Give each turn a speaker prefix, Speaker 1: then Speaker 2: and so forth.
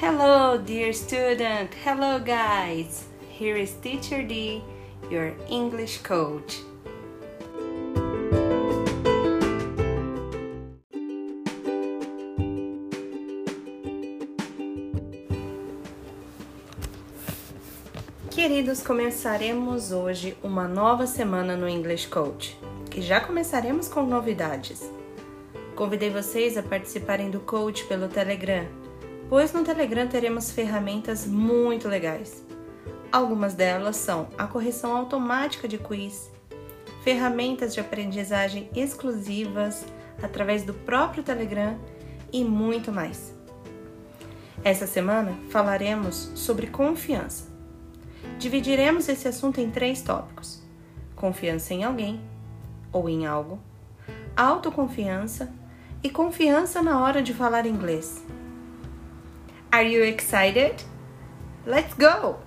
Speaker 1: Hello, dear student. Hello, guys. Here is Teacher D, your English coach. Queridos, começaremos hoje uma nova semana no English Coach, que já começaremos com novidades. Convidei vocês a participarem do coach pelo Telegram, pois no Telegram teremos ferramentas muito legais. Algumas delas são a correção automática de quiz, ferramentas de aprendizagem exclusivas através do próprio Telegram e muito mais. Essa semana falaremos sobre confiança. Dividiremos esse assunto em três tópicos: confiança em alguém ou em algo, autoconfiança e confiança na hora de falar inglês. Are you excited? Let's go!